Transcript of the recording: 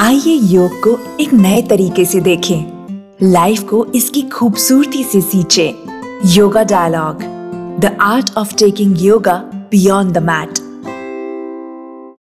आइए योग को एक नए तरीके से देखें। लाइफ को इसकी खूबसूरती से सींचे। Yoga dialogue the art of taking yoga beyond the mat